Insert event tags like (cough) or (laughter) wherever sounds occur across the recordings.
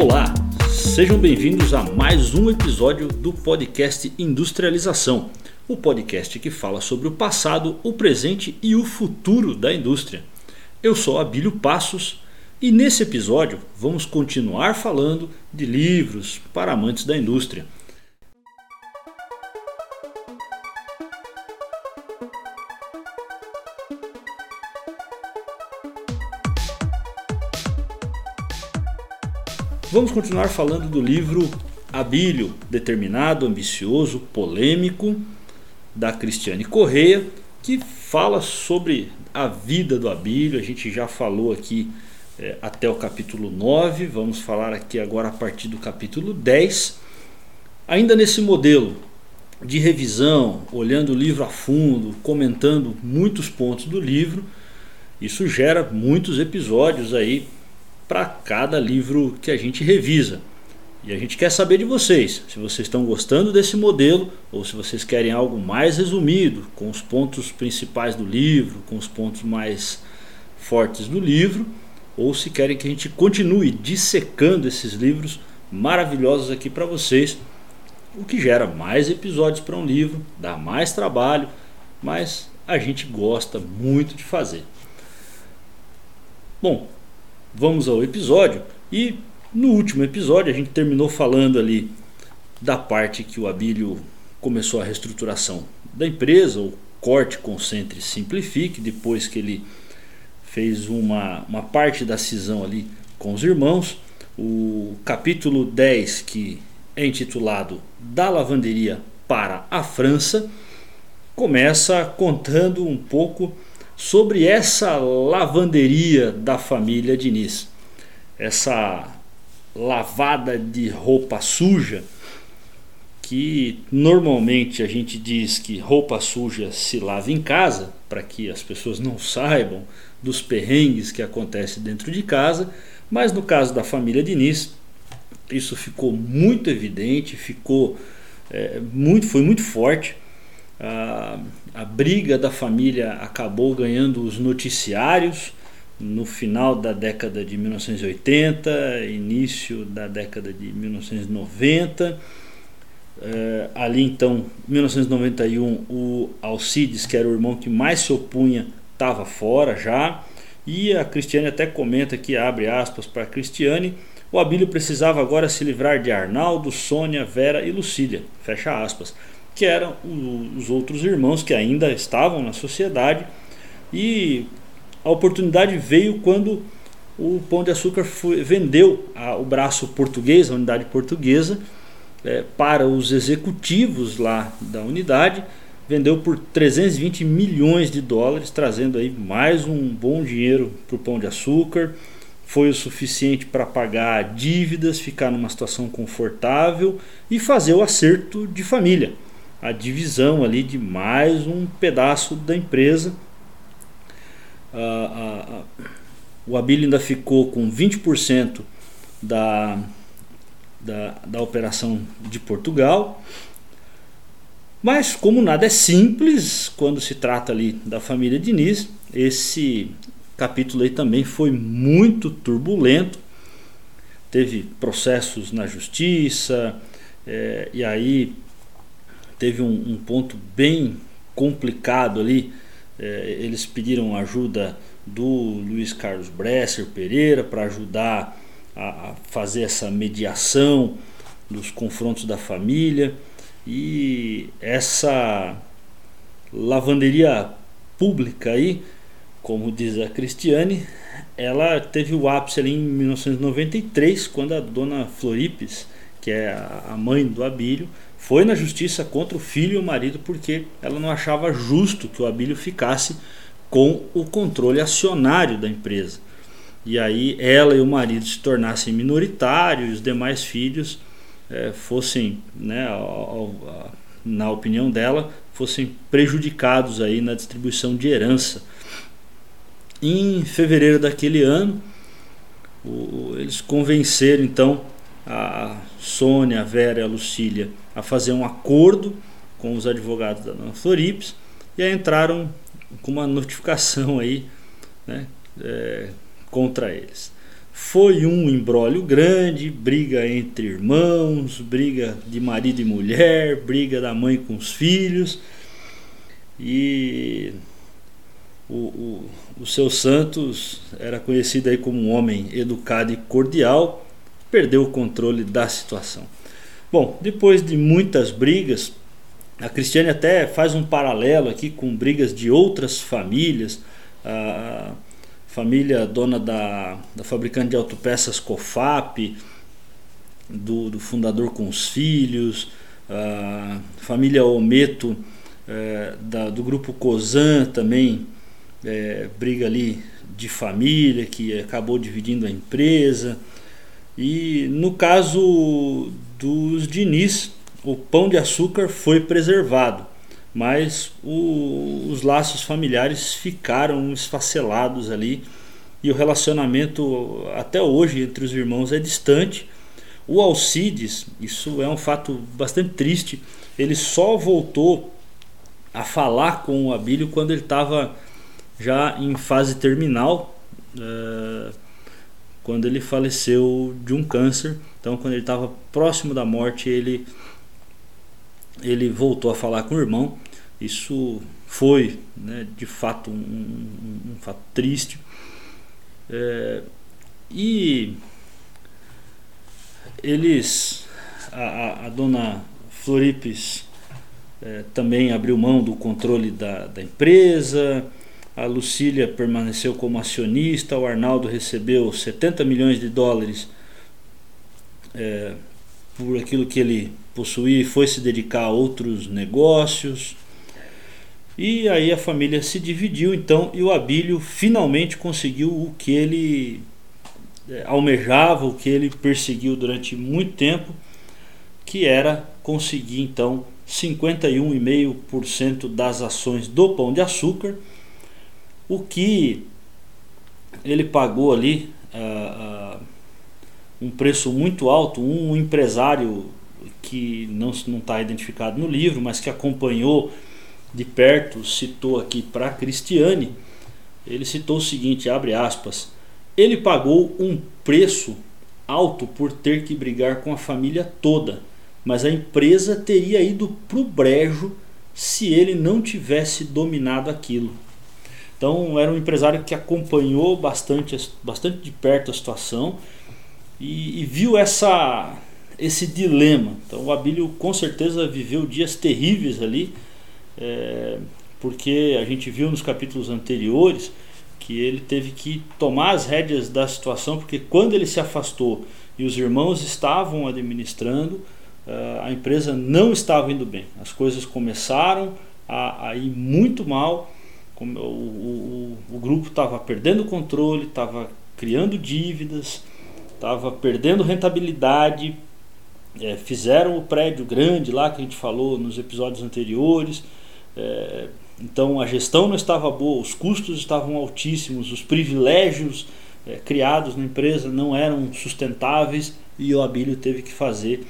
Olá, sejam bem-vindos a mais um episódio do podcast Industrialização, o podcast que fala sobre o passado, o presente e o futuro da indústria. Eu sou Abílio Passos e nesse episódio vamos continuar falando de livros para amantes da indústria. Vamos continuar falando do livro Abílio, Determinado, Ambicioso, Polêmico, da Cristiane Correia, que fala sobre a vida do Abílio. A gente já falou aqui é, até o capítulo 9, vamos falar aqui agora a partir do capítulo 10. Ainda nesse modelo de revisão, olhando o livro a fundo, comentando muitos pontos do livro, isso gera muitos episódios aí para cada livro que a gente revisa. E a gente quer saber de vocês, se vocês estão gostando desse modelo ou se vocês querem algo mais resumido, com os pontos principais do livro, com os pontos mais fortes do livro, ou se querem que a gente continue dissecando esses livros maravilhosos aqui para vocês, o que gera mais episódios para um livro, dá mais trabalho, mas a gente gosta muito de fazer. Bom, vamos ao episódio. E no último episódio a gente terminou falando ali da parte que o Abílio começou a reestruturação da empresa, o corte, concentre, simplifique, depois que ele fez uma, uma parte da cisão ali com os irmãos. O capítulo 10, que é intitulado Da Lavanderia para a França, começa contando um pouco sobre essa lavanderia da família Diniz. Essa lavada de roupa suja, que normalmente a gente diz que roupa suja se lava em casa, para que as pessoas não saibam dos perrengues que acontecem dentro de casa, mas no caso da família Diniz, isso ficou muito evidente, ficou é, muito, foi muito forte. Ah, a briga da família acabou ganhando os noticiários no final da década de 1980, início da década de 1990. É, ali então, 1991, o Alcides, que era o irmão que mais se opunha, estava fora já. E a Cristiane até comenta que abre aspas para Cristiane. O Abílio precisava agora se livrar de Arnaldo, Sônia, Vera e Lucília. Fecha aspas que eram os outros irmãos que ainda estavam na sociedade. E a oportunidade veio quando o Pão de Açúcar foi, vendeu a, o braço português, a unidade portuguesa, é, para os executivos lá da unidade. Vendeu por 320 milhões de dólares, trazendo aí mais um bom dinheiro para o Pão de Açúcar. Foi o suficiente para pagar dívidas, ficar numa situação confortável e fazer o acerto de família a divisão ali de mais um pedaço da empresa. Ah, ah, o Abílio ainda ficou com 20% da, da, da operação de Portugal. Mas como nada é simples quando se trata ali da família Diniz, esse capítulo aí também foi muito turbulento. Teve processos na justiça, é, e aí teve um, um ponto bem complicado ali. É, eles pediram ajuda do Luiz Carlos Bresser Pereira para ajudar a, a, fazer essa mediação dos confrontos da família e essa lavanderia pública aí, como diz a Cristiane, ela teve o ápice ali em 1993, quando a dona Floripes, que é a mãe do Abílio, foi na justiça contra o filho e o marido porque ela não achava justo que o Abílio ficasse com o controle acionário da empresa. E aí ela e o marido se tornassem minoritários os demais filhos é, fossem, né, na opinião dela, fossem prejudicados aí na distribuição de herança. Em fevereiro daquele ano, o, eles convenceram então a Sônia, a Vera e a Lucília a fazer um acordo com os advogados da Dona Florips e aí entraram com uma notificação aí né, é, contra eles. foi um embrólio grande, briga entre irmãos, briga de marido e mulher, briga da mãe com os filhos. E o, o, o seu Santos era conhecido aí como um homem educado e cordial, perdeu o controle da situação. Bom, depois de muitas brigas, a Cristiane até faz um paralelo aqui com brigas de outras famílias. A família dona da, da fabricante de autopeças COFAP, do, do fundador com os filhos, a família Ometo é, da, do grupo Cozan também é, briga ali de família que acabou dividindo a empresa. E no caso dos Diniz, o pão de açúcar foi preservado, mas o, os laços familiares ficaram esfacelados ali e o relacionamento até hoje entre os irmãos é distante. O Alcides, isso é um fato bastante triste, ele só voltou a falar com o Abílio quando ele estava já em fase terminal, é, quando ele faleceu de um câncer. Então, quando ele estava próximo da morte, ele, ele voltou a falar com o irmão. Isso foi, né, de fato, um, um, um fato triste. É, e eles, a, a, dona Floripes é, também abriu mão do controle da, da empresa, a Lucília permaneceu como acionista, o Arnaldo recebeu 70 milhões de dólares é, por aquilo que ele possuía e foi se dedicar a outros negócios. E aí a família se dividiu então e o Abílio finalmente conseguiu o que ele é, almejava, o que ele perseguiu durante muito tempo, que era conseguir então 51,5% das ações do Pão de Açúcar o que ele pagou ali uh, uh, um preço muito alto, um empresário que não está identificado no livro, mas que acompanhou de perto, citou aqui para Cristiane, ele citou o seguinte, abre aspas, ele pagou um preço alto por ter que brigar com a família toda, mas a empresa teria ido para o brejo se ele não tivesse dominado aquilo. Então era um empresário que acompanhou bastante, bastante de perto a situação e, e viu essa, esse dilema. Então o Abílio com certeza viveu dias terríveis ali, é, porque a gente viu nos capítulos anteriores que ele teve que tomar as rédeas da situação, porque quando ele se afastou e os irmãos estavam administrando, é, a empresa não estava indo bem. As coisas começaram a, a ir muito mal o, o, o grupo estava perdendo o controle, estava criando dívidas, estava perdendo rentabilidade. É, fizeram o prédio grande lá que a gente falou nos episódios anteriores. É, então a gestão não estava boa, os custos estavam altíssimos, os privilégios é, criados na empresa não eram sustentáveis e o Abílio teve que fazer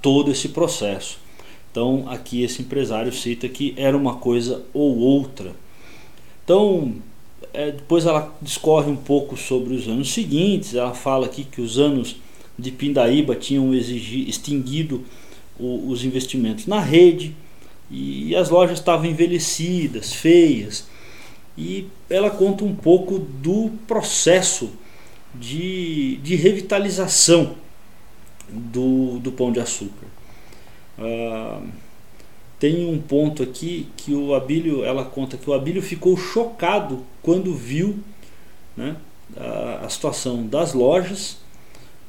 todo esse processo. Então aqui esse empresário cita que era uma coisa ou outra. Então é, depois ela discorre um pouco sobre os anos seguintes. Ela fala aqui que os anos de Pindaíba tinham exigi, extinguido o, os investimentos na rede e as lojas estavam envelhecidas, feias. E ela conta um pouco do processo de, de revitalização do, do pão de açúcar. Ah, tem um ponto aqui que o Abílio, ela conta que o Abílio ficou chocado quando viu né, a, a situação das lojas,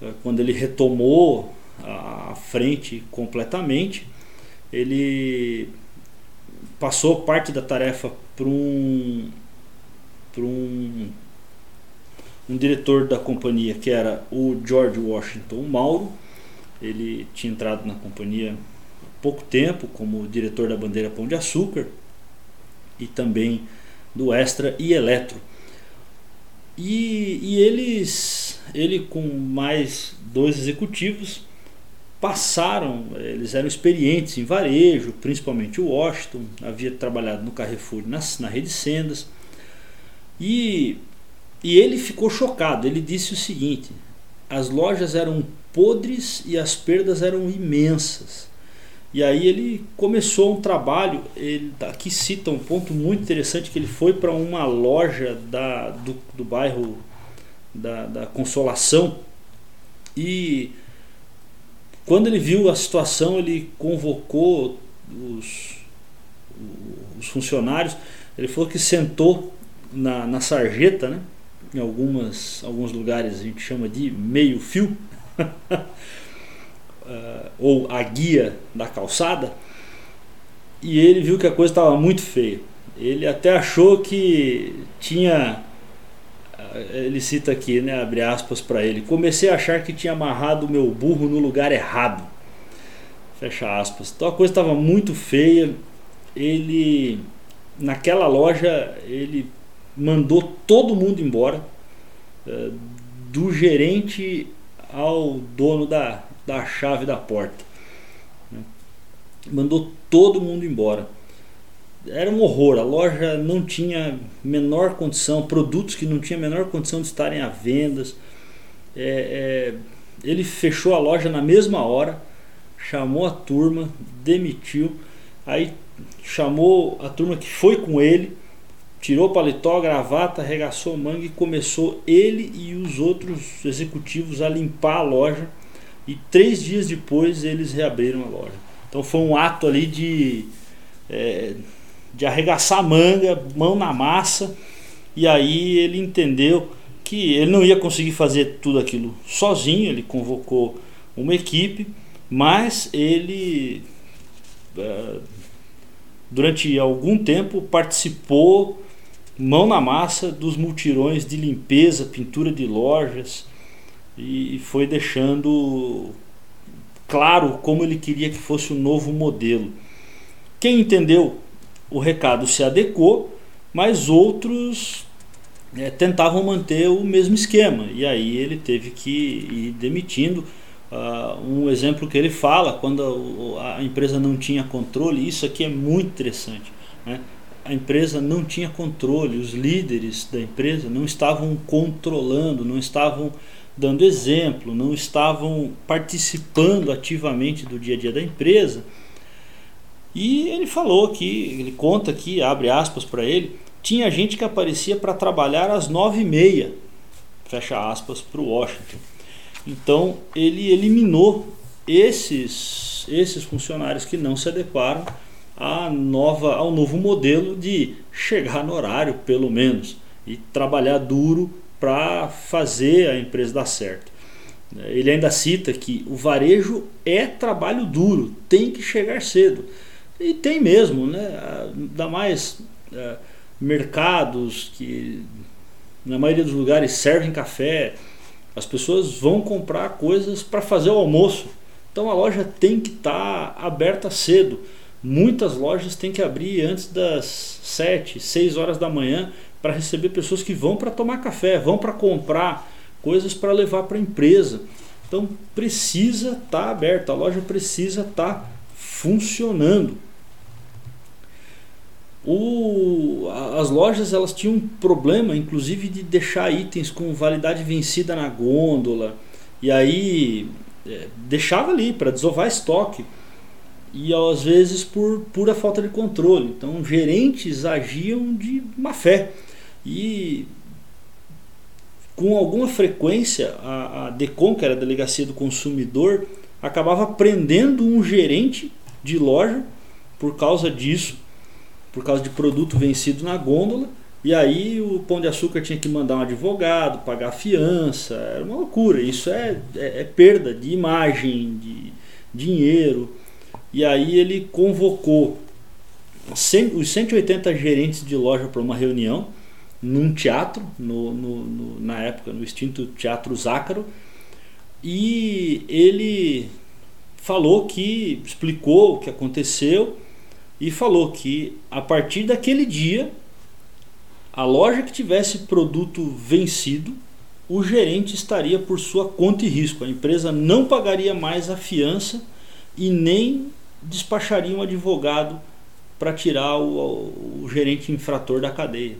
eh, quando ele retomou a frente completamente, ele passou parte da tarefa para um, um, um diretor da companhia que era o George Washington Mauro. Ele tinha entrado na companhia pouco tempo como diretor da bandeira Pão de Açúcar e também do Extra e Eletro. E, e eles, ele com mais dois executivos passaram, eles eram experientes em varejo, principalmente o Washington, havia trabalhado no Carrefour na, rede Sendas. E E ele ficou chocado. Ele disse o seguinte: as lojas eram podres e as perdas eram imensas. E aí ele começou um trabalho, ele aqui cita um ponto muito interessante que ele foi para uma loja da, do, do bairro da, da Consolação. E quando ele viu a situação ele convocou os, os funcionários, ele falou que sentou na, na sarjeta, né? em algumas, alguns lugares a gente chama de meio fio, (laughs) uh, ou a guia da calçada, e ele viu que a coisa estava muito feia. Ele até achou que tinha. Uh, ele cita aqui, né, abre aspas para ele. Comecei a achar que tinha amarrado o meu burro no lugar errado. Fecha aspas. Então a coisa estava muito feia. Ele, naquela loja, ele mandou todo mundo embora, uh, do gerente ao dono da, da chave da porta. Né? Mandou todo mundo embora. Era um horror, a loja não tinha menor condição, produtos que não tinha menor condição de estarem à venda. É, é, ele fechou a loja na mesma hora, chamou a turma, demitiu, aí chamou a turma que foi com ele, tirou paletó, gravata, arregaçou manga e começou ele e os outros executivos a limpar a loja e três dias depois eles reabriram a loja. Então foi um ato ali de, é, de arregaçar a manga, mão na massa, e aí ele entendeu que ele não ia conseguir fazer tudo aquilo sozinho, ele convocou uma equipe, mas ele é, durante algum tempo participou mão na massa dos multirões de limpeza, pintura de lojas, e foi deixando claro como ele queria que fosse o novo modelo. Quem entendeu o recado se adequou, mas outros é, tentavam manter o mesmo esquema e aí ele teve que ir demitindo. Uh, um exemplo que ele fala quando a, a, empresa não tinha controle, isso aqui é muito interessante. Né? A empresa não tinha controle, os líderes da empresa não estavam controlando, não estavam dando exemplo, não estavam participando ativamente do dia a dia da empresa. E ele falou que, ele conta aqui, abre aspas para ele, tinha gente que aparecia para trabalhar às nove e meia, fecha aspas, para o Washington. Então ele eliminou esses, esses funcionários que não se adequaram à nova, ao novo modelo de chegar no horário, pelo menos, e trabalhar duro para fazer a empresa dar certo. Ele ainda cita que o varejo é trabalho duro, tem que chegar cedo. E tem mesmo, né? ainda mais é, mercados que na maioria dos lugares servem café, as pessoas vão comprar coisas para fazer o almoço. Então a loja tem que estar tá aberta cedo. Muitas lojas têm que abrir antes das 7, 6 horas da manhã para receber pessoas que vão para tomar café, vão para comprar coisas para levar para a empresa. Então precisa estar tá aberta, a loja precisa estar tá funcionando. O, as lojas elas tinham um problema, inclusive, de deixar itens com validade vencida na gôndola e aí é, deixava ali para desovar estoque e às vezes por pura falta de controle. Então gerentes agiam de má fé e com alguma frequência a, a DECOM, que era a Delegacia do Consumidor, acabava prendendo um gerente de loja por causa disso, por causa de produto vencido na gôndola. E aí o Pão de Açúcar tinha que mandar um advogado, pagar fiança, era uma loucura. Isso é, é, é perda de imagem, de dinheiro. E aí ele convocou os 180 gerentes de loja para uma reunião num teatro, no, no, no, na época no extinto Teatro Zácaro, e ele falou que, explicou o que aconteceu e falou que a partir daquele dia, a loja que tivesse produto vencido, o gerente estaria por sua conta e risco. A empresa não pagaria mais a fiança e nem despacharia um advogado para tirar o, o gerente infrator da cadeia.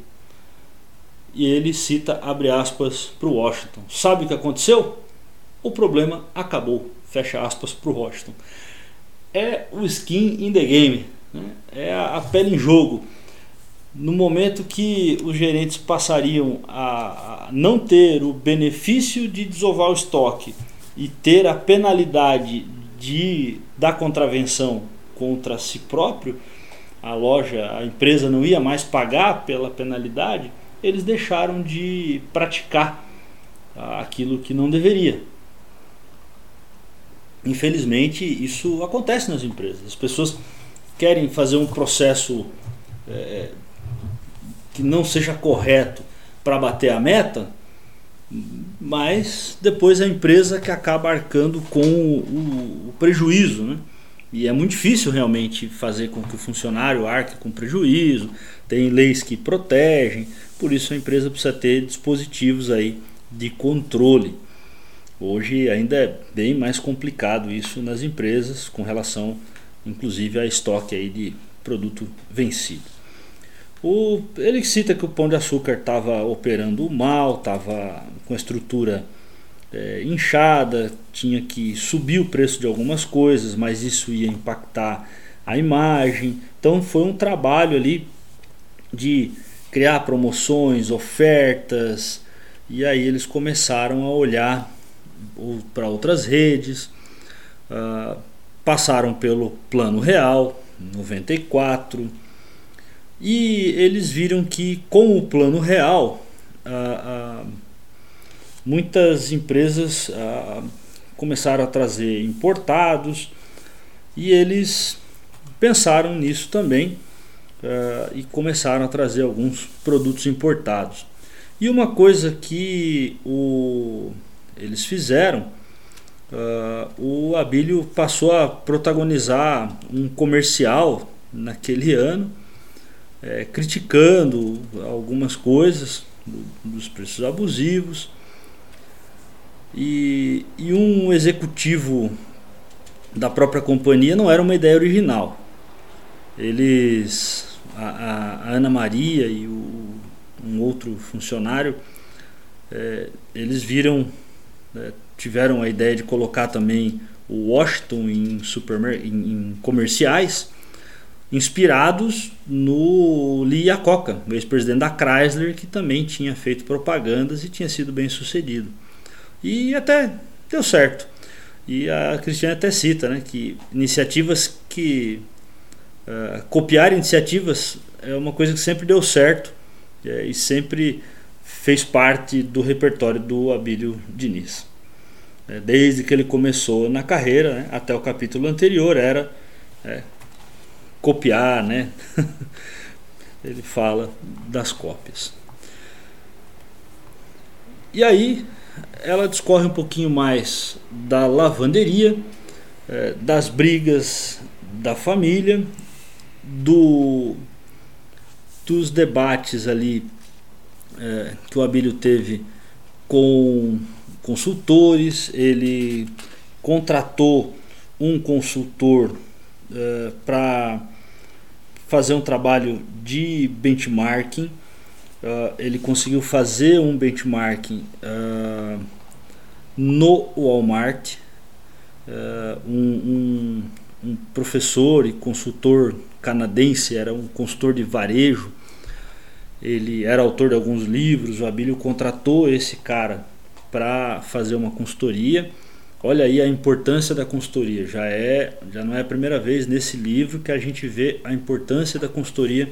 E ele cita, abre aspas, para o Washington. Sabe o que aconteceu? O problema acabou, fecha aspas para o Washington. É o skin in the game, né? é a, pele em jogo. No momento que os gerentes passariam a não ter o benefício de desovar o estoque e ter a penalidade de da contravenção contra si próprio, a loja, a empresa não ia mais pagar pela penalidade, eles deixaram de praticar aquilo que não deveria. Infelizmente, isso acontece nas empresas. As pessoas querem fazer um processo é, que não seja correto para bater a meta, mas depois a empresa que acaba arcando com o, o prejuízo. Né? E é muito difícil realmente fazer com que o funcionário arque com prejuízo, tem leis que protegem, por isso a empresa precisa ter dispositivos aí de controle. Hoje ainda é bem mais complicado isso nas empresas com relação inclusive a estoque aí de produto vencido. O, ele cita que o Pão de Açúcar estava operando mal, estava com a estrutura é, inchada, tinha que subir o preço de algumas coisas, mas isso ia impactar a imagem. Então foi um trabalho ali de criar promoções, ofertas, e aí eles começaram a olhar para outras redes, uh, passaram pelo Plano Real, 94, e eles viram que com o Plano Real, uh, uh, muitas empresas começaram a trazer importados e eles pensaram nisso também uh, e começaram a trazer alguns produtos importados. E uma coisa que o, eles fizeram, uh, o Abílio passou a protagonizar um comercial naquele ano, é, criticando algumas coisas dos preços abusivos. E, e um executivo da própria companhia não era uma ideia original. Eles a, Ana Maria e o, um outro funcionário, é, eles viram, é, tiveram a ideia de colocar também o Washington em, em, em comerciais, inspirados no Lee Iacocca, o ex-presidente da Chrysler, que também tinha feito propagandas e tinha sido bem sucedido. E até deu certo. E a Cristiane até cita né, que iniciativas que Uh, copiar iniciativas é uma coisa que sempre deu certo é, e sempre fez parte do repertório do Abílio Diniz. É, desde que ele começou na carreira, né, até o capítulo anterior, era é, copiar, né? (laughs) ele fala das cópias. E aí ela discorre um pouquinho mais da lavanderia, das brigas da família do dos debates ali é, que o Abílio teve com consultores, ele contratou um consultor é, para fazer um trabalho de benchmarking. Uh, ele conseguiu fazer um benchmarking uh, no Walmart. Uh, um, um, um professor e consultor canadense, era um consultor de varejo. Ele era autor de alguns livros. O Abílio contratou esse cara para fazer uma consultoria. Olha aí a importância da consultoria. Já é, já não é a primeira vez nesse livro que a gente vê a importância da consultoria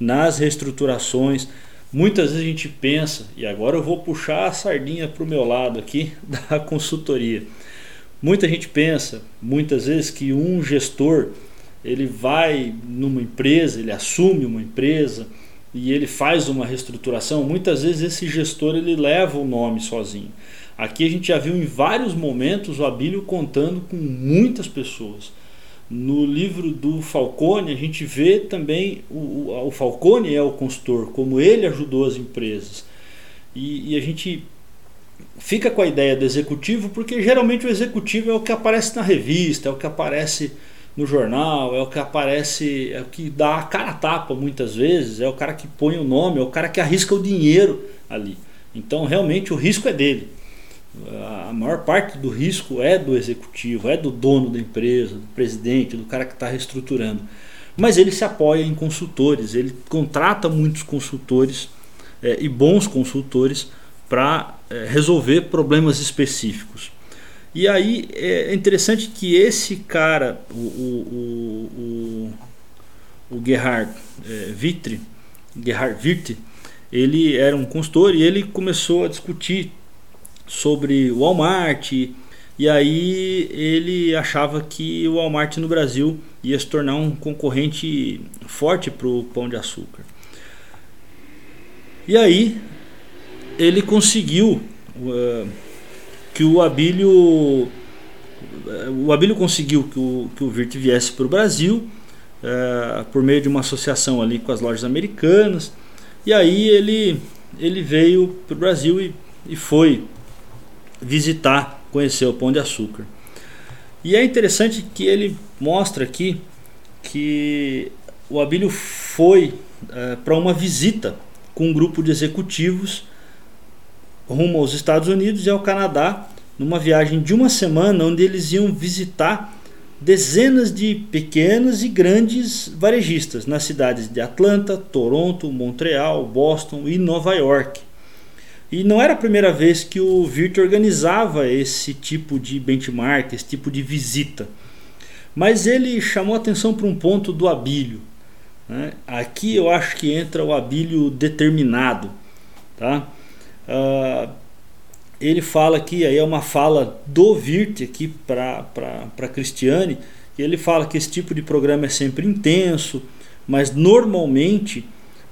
nas reestruturações. Muitas vezes a gente pensa, e agora eu vou puxar a sardinha para o meu lado aqui (laughs) da consultoria. Muita gente pensa, muitas vezes, que um gestor ele vai numa empresa, ele assume uma empresa e ele faz uma reestruturação, muitas vezes esse gestor ele leva o nome sozinho. Aqui a gente já viu em vários momentos o Abílio contando com muitas pessoas. No livro do Falcone, a gente vê também o, o, Falcone é o consultor, como ele ajudou as empresas. E, e a gente fica com a ideia do executivo, porque geralmente o executivo é o que aparece na revista, é o que aparece no jornal, é o que aparece, é o que dá a cara a tapa muitas vezes, é o cara que põe o nome, é o cara que arrisca o dinheiro ali. Então realmente o risco é dele. A maior parte do risco é do executivo, é do dono da empresa, do presidente, do cara que está reestruturando. Mas ele se apoia em consultores, ele contrata muitos consultores é, e bons consultores para é, resolver problemas específicos. E aí é interessante que esse cara, o, o, o, o Gerhard é, Vitre, Gerhard ele era um consultor e ele começou a discutir sobre o Walmart e aí ele achava que o Walmart no Brasil ia se tornar um concorrente forte para o pão de açúcar. E aí ele conseguiu uh, que o Abílio o Abílio conseguiu que o, que o Virt viesse para o Brasil uh, por meio de uma associação ali com as lojas americanas. E aí ele ele veio para o Brasil e, e foi visitar conhecer o Pão de Açúcar. E é interessante que ele mostra aqui que o Abílio foi para uma visita com um grupo de executivos rumo aos Estados Unidos e ao Canadá, numa viagem de uma semana, onde eles iam visitar dezenas de pequenas e grandes varejistas nas cidades de Atlanta, Toronto, Montreal, Boston e Nova York. E não era a primeira vez que o Virt organizava esse tipo de benchmark, esse tipo de visita. Mas ele chamou atenção para um ponto do Abílio. Né? Aqui eu acho que entra o Abílio determinado. Tá? Uh, ele fala aqui, aí é uma fala do Virt aqui para Cristiane, e ele fala que esse tipo de programa é sempre intenso, mas normalmente,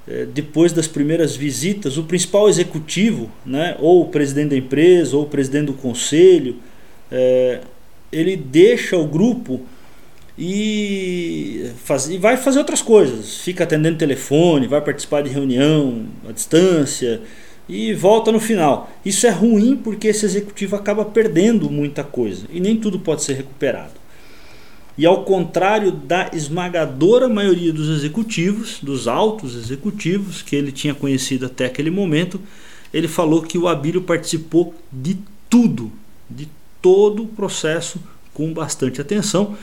é, depois das primeiras visitas, o principal executivo, né, ou o presidente da empresa, ou o presidente do conselho, é, ele deixa o grupo e, faz, e vai fazer outras coisas. Fica atendendo telefone, vai participar de reunião à distância e volta no final. Isso é ruim porque esse executivo acaba perdendo muita coisa e nem tudo pode ser recuperado. E ao contrário da esmagadora maioria dos executivos, dos altos executivos que ele tinha conhecido até aquele momento, ele falou que o Abílio participou de tudo, de todo o processo com bastante atenção.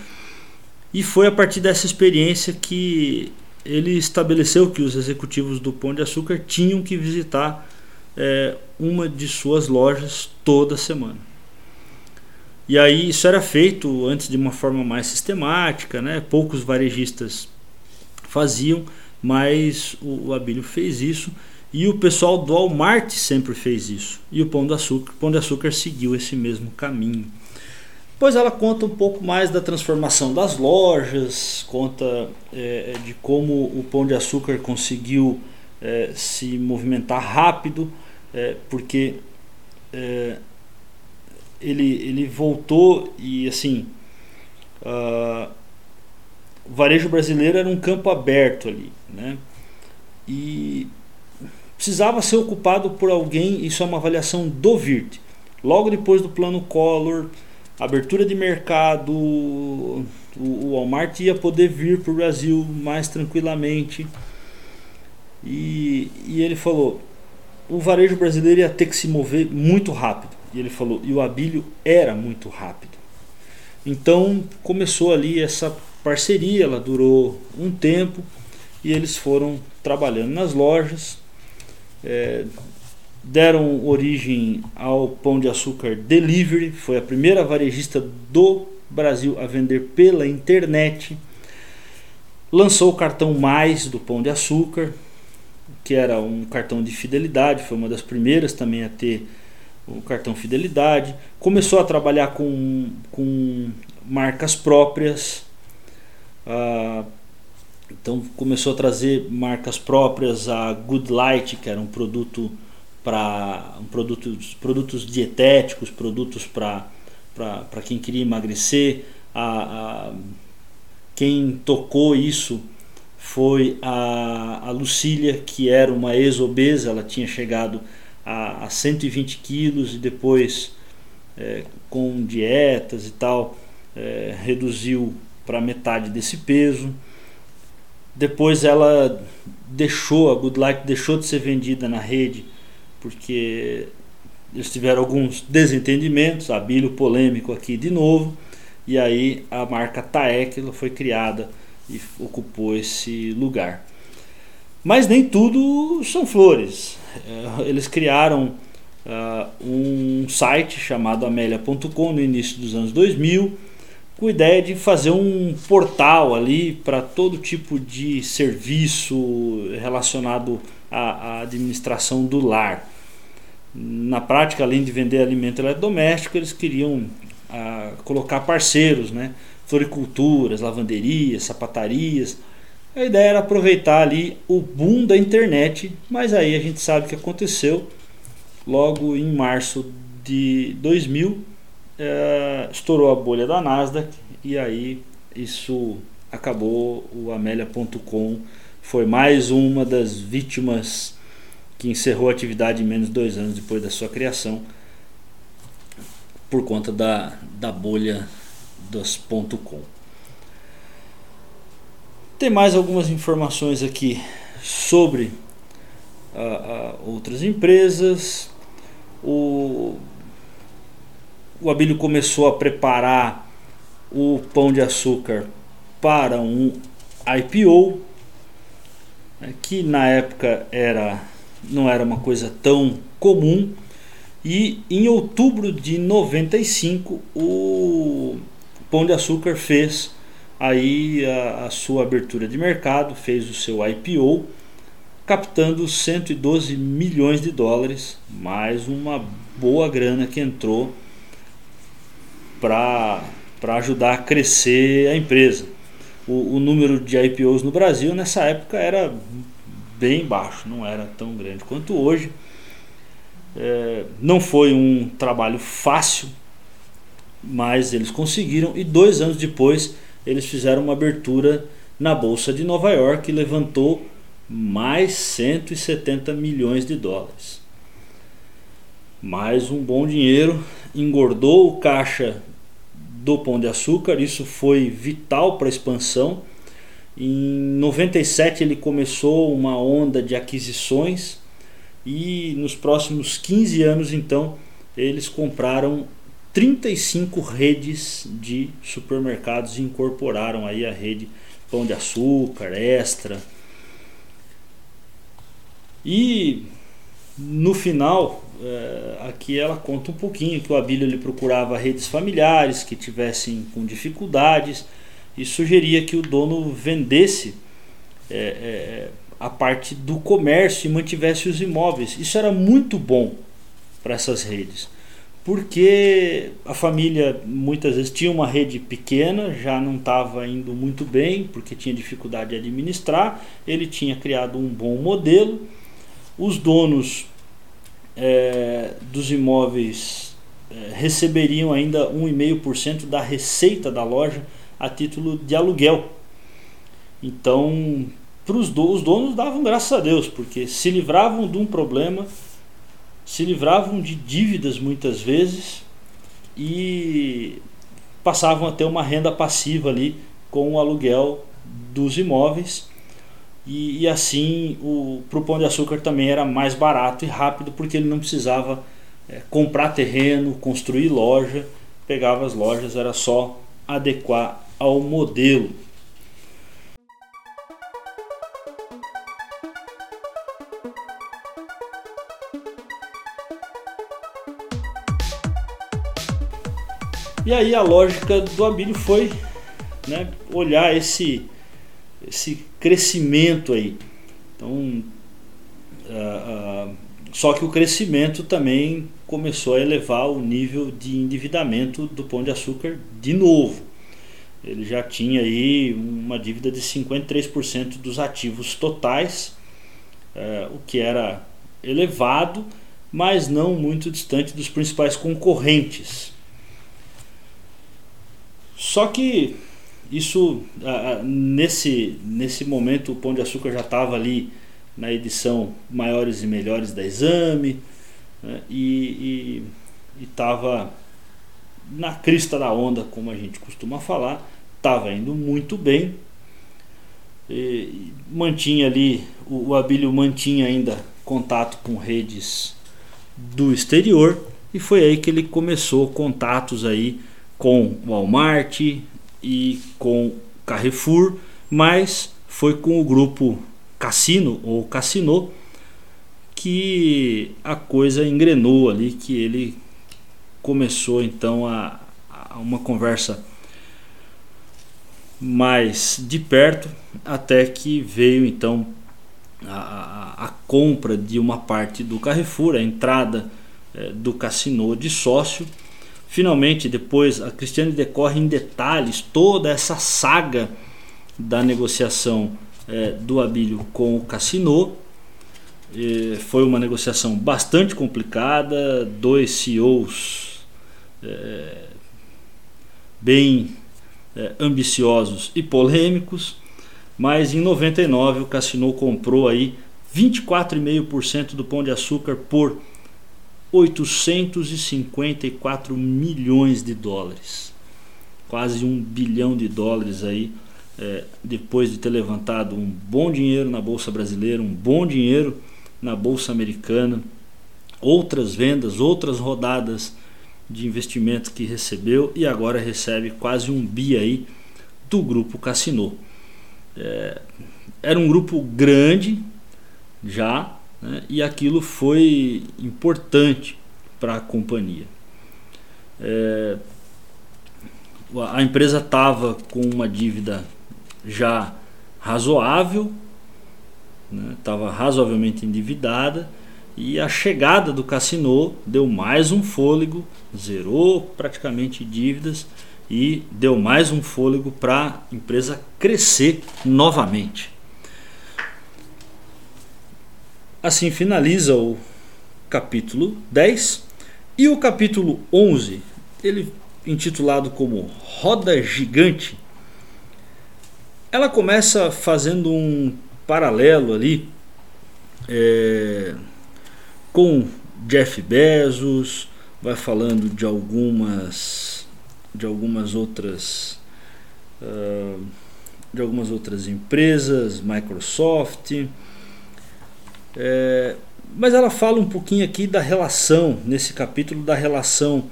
E foi a partir dessa experiência que ele estabeleceu que os executivos do Pão de Açúcar tinham que visitar é, uma de suas lojas toda semana. E aí isso era feito antes de uma forma mais sistemática, né? poucos varejistas faziam, mas o, o Abílio fez isso e o pessoal do Walmart sempre fez isso. E o Pão de Açúcar, Pão de Açúcar seguiu esse mesmo caminho. Depois ela conta um pouco mais da transformação das lojas, conta é, de como o Pão de Açúcar conseguiu é, se movimentar rápido, é, porque é, ele, ele voltou e assim uh, o varejo brasileiro era um campo aberto ali, né? E precisava ser ocupado por alguém, isso é uma avaliação do VIRT. Logo depois do plano Collor, abertura de mercado, o, o Walmart ia poder vir para o Brasil mais tranquilamente. E, e ele falou: o varejo brasileiro ia ter que se mover muito rápido. E ele falou, e o Abílio era muito rápido. Então começou ali essa parceria, ela durou um tempo e eles foram trabalhando nas lojas, é, deram origem ao Pão de Açúcar Delivery, foi a primeira varejista do Brasil a vender pela internet. Lançou o cartão Mais do Pão de Açúcar, que era um cartão de fidelidade, foi uma das primeiras também a ter o cartão fidelidade. Começou a trabalhar com, com marcas próprias. Ah, então começou a trazer marcas próprias, a Good Light, que era um produto para um produto, produtos dietéticos, produtos para quem queria emagrecer. A, a, quem tocou isso foi a, a Lucília, que era uma ex-obesa, ela tinha chegado a, a 120 quilos e depois, é, com dietas e tal, é, reduziu para metade desse peso. Depois ela deixou, a Good Life deixou de ser vendida na rede porque eles tiveram alguns desentendimentos, Abílio polêmico aqui de novo, e aí a marca Taek foi criada e ocupou esse lugar. Mas nem tudo são flores. É, eles criaram uh, um site chamado amelia.com no início dos anos 2000, com a ideia de fazer um portal ali para todo tipo de serviço relacionado à, à administração do lar. Na prática, além de vender alimento eletrodoméstico, eles queriam uh, colocar parceiros, né? Floriculturas, lavanderias, sapatarias. A ideia era aproveitar ali o boom da internet, mas aí a gente sabe o que aconteceu logo em março de 2000 é, estourou a bolha da Nasdaq e aí isso acabou. O Amélia.com foi mais uma das vítimas que encerrou a atividade menos dois anos depois da sua criação por conta da, da bolha dos .com. Tem mais algumas informações aqui sobre outras empresas. O, o Abílio começou a preparar o pão de açúcar para um IPO, né, que na época era, não era uma coisa tão comum. E em outubro de 95 o Pão de Açúcar fez aí a, a sua abertura de mercado, fez o seu IPO captando 112 milhões de dólares, mais uma boa grana que entrou para ajudar a crescer a empresa. O, o, número de IPOs no Brasil nessa época era bem baixo, não era tão grande quanto hoje. É, não foi um trabalho fácil, mas eles conseguiram e dois anos depois eles fizeram uma abertura na Bolsa de Nova York e levantou mais 170 milhões de dólares. Mais um bom dinheiro, engordou o caixa do Pão de Açúcar, isso foi vital para a expansão. Em 97 ele começou uma onda de aquisições e nos próximos 15 anos então eles compraram 35 redes de supermercados incorporaram aí a rede Pão de Açúcar, Extra, e no final, é, aqui ela conta um pouquinho que o Abílio ele procurava redes familiares que tivessem com dificuldades e sugeria que o dono vendesse é, é, a parte do comércio e mantivesse os imóveis. Isso era muito bom para essas redes, porque a família muitas vezes tinha uma rede pequena, já não estava indo muito bem, porque tinha dificuldade de administrar, ele tinha criado um bom modelo os donos é, dos imóveis é, receberiam ainda 1,5% da receita da loja a título de aluguel. Então, do, os donos davam graças a Deus, porque se livravam de um problema, se livravam de dívidas muitas vezes e passavam a ter uma renda passiva ali com o aluguel dos imóveis e, e assim o pão de açúcar também era mais barato e rápido porque ele não precisava é, comprar terreno, construir loja, pegava as lojas, era só adequar ao modelo. E aí a lógica do Abílio foi né, olhar esse esse crescimento aí. Então, uh, uh, só que o crescimento também começou a elevar o nível de endividamento do Pão de Açúcar de novo. Ele já tinha aí uma dívida de 53% dos ativos totais, uh, o que era elevado, mas não muito distante dos principais concorrentes. Só que isso nesse, nesse momento o Pão de Açúcar já estava ali na edição Maiores e Melhores da Exame né, e estava na crista da onda, como a gente costuma falar, estava indo muito bem. E mantinha ali, o, o Abílio mantinha ainda contato com redes do exterior e foi aí que ele começou contatos aí com Walmart e com Carrefour, mas foi com o grupo Cassino ou Cassino que a coisa engrenou ali, que ele começou então a, a uma conversa mais de perto, até que veio então a, a, compra de uma parte do Carrefour, a entrada é, do Cassino de sócio. Finalmente, depois, a Cristiane decorre em detalhes toda essa saga da negociação é, do Abílio com o Cassino. Foi uma negociação bastante complicada, dois CEOs é, bem é, ambiciosos e polêmicos, mas em 99 o Cassino comprou aí 24,5% do Pão de Açúcar por 854 milhões de dólares, quase um bilhão de dólares aí é, depois de ter levantado um bom dinheiro na bolsa brasileira, um bom dinheiro na bolsa americana, outras vendas, outras rodadas de investimento que recebeu e agora recebe quase um bi aí do grupo Cassino. É, era um grupo grande já né, e aquilo foi importante para a companhia. É, a empresa estava com uma dívida já razoável estava né, razoavelmente endividada e a chegada do Cassino deu mais um fôlego, zerou praticamente dívidas e deu mais um fôlego para a empresa crescer novamente. Assim finaliza o capítulo 10 e o capítulo 11, ele intitulado como Roda Gigante. Ela começa fazendo um paralelo ali é, com Jeff Bezos, vai falando de algumas de algumas outras uh, de algumas outras empresas, Microsoft, é, mas ela fala um pouquinho aqui da relação nesse capítulo da relação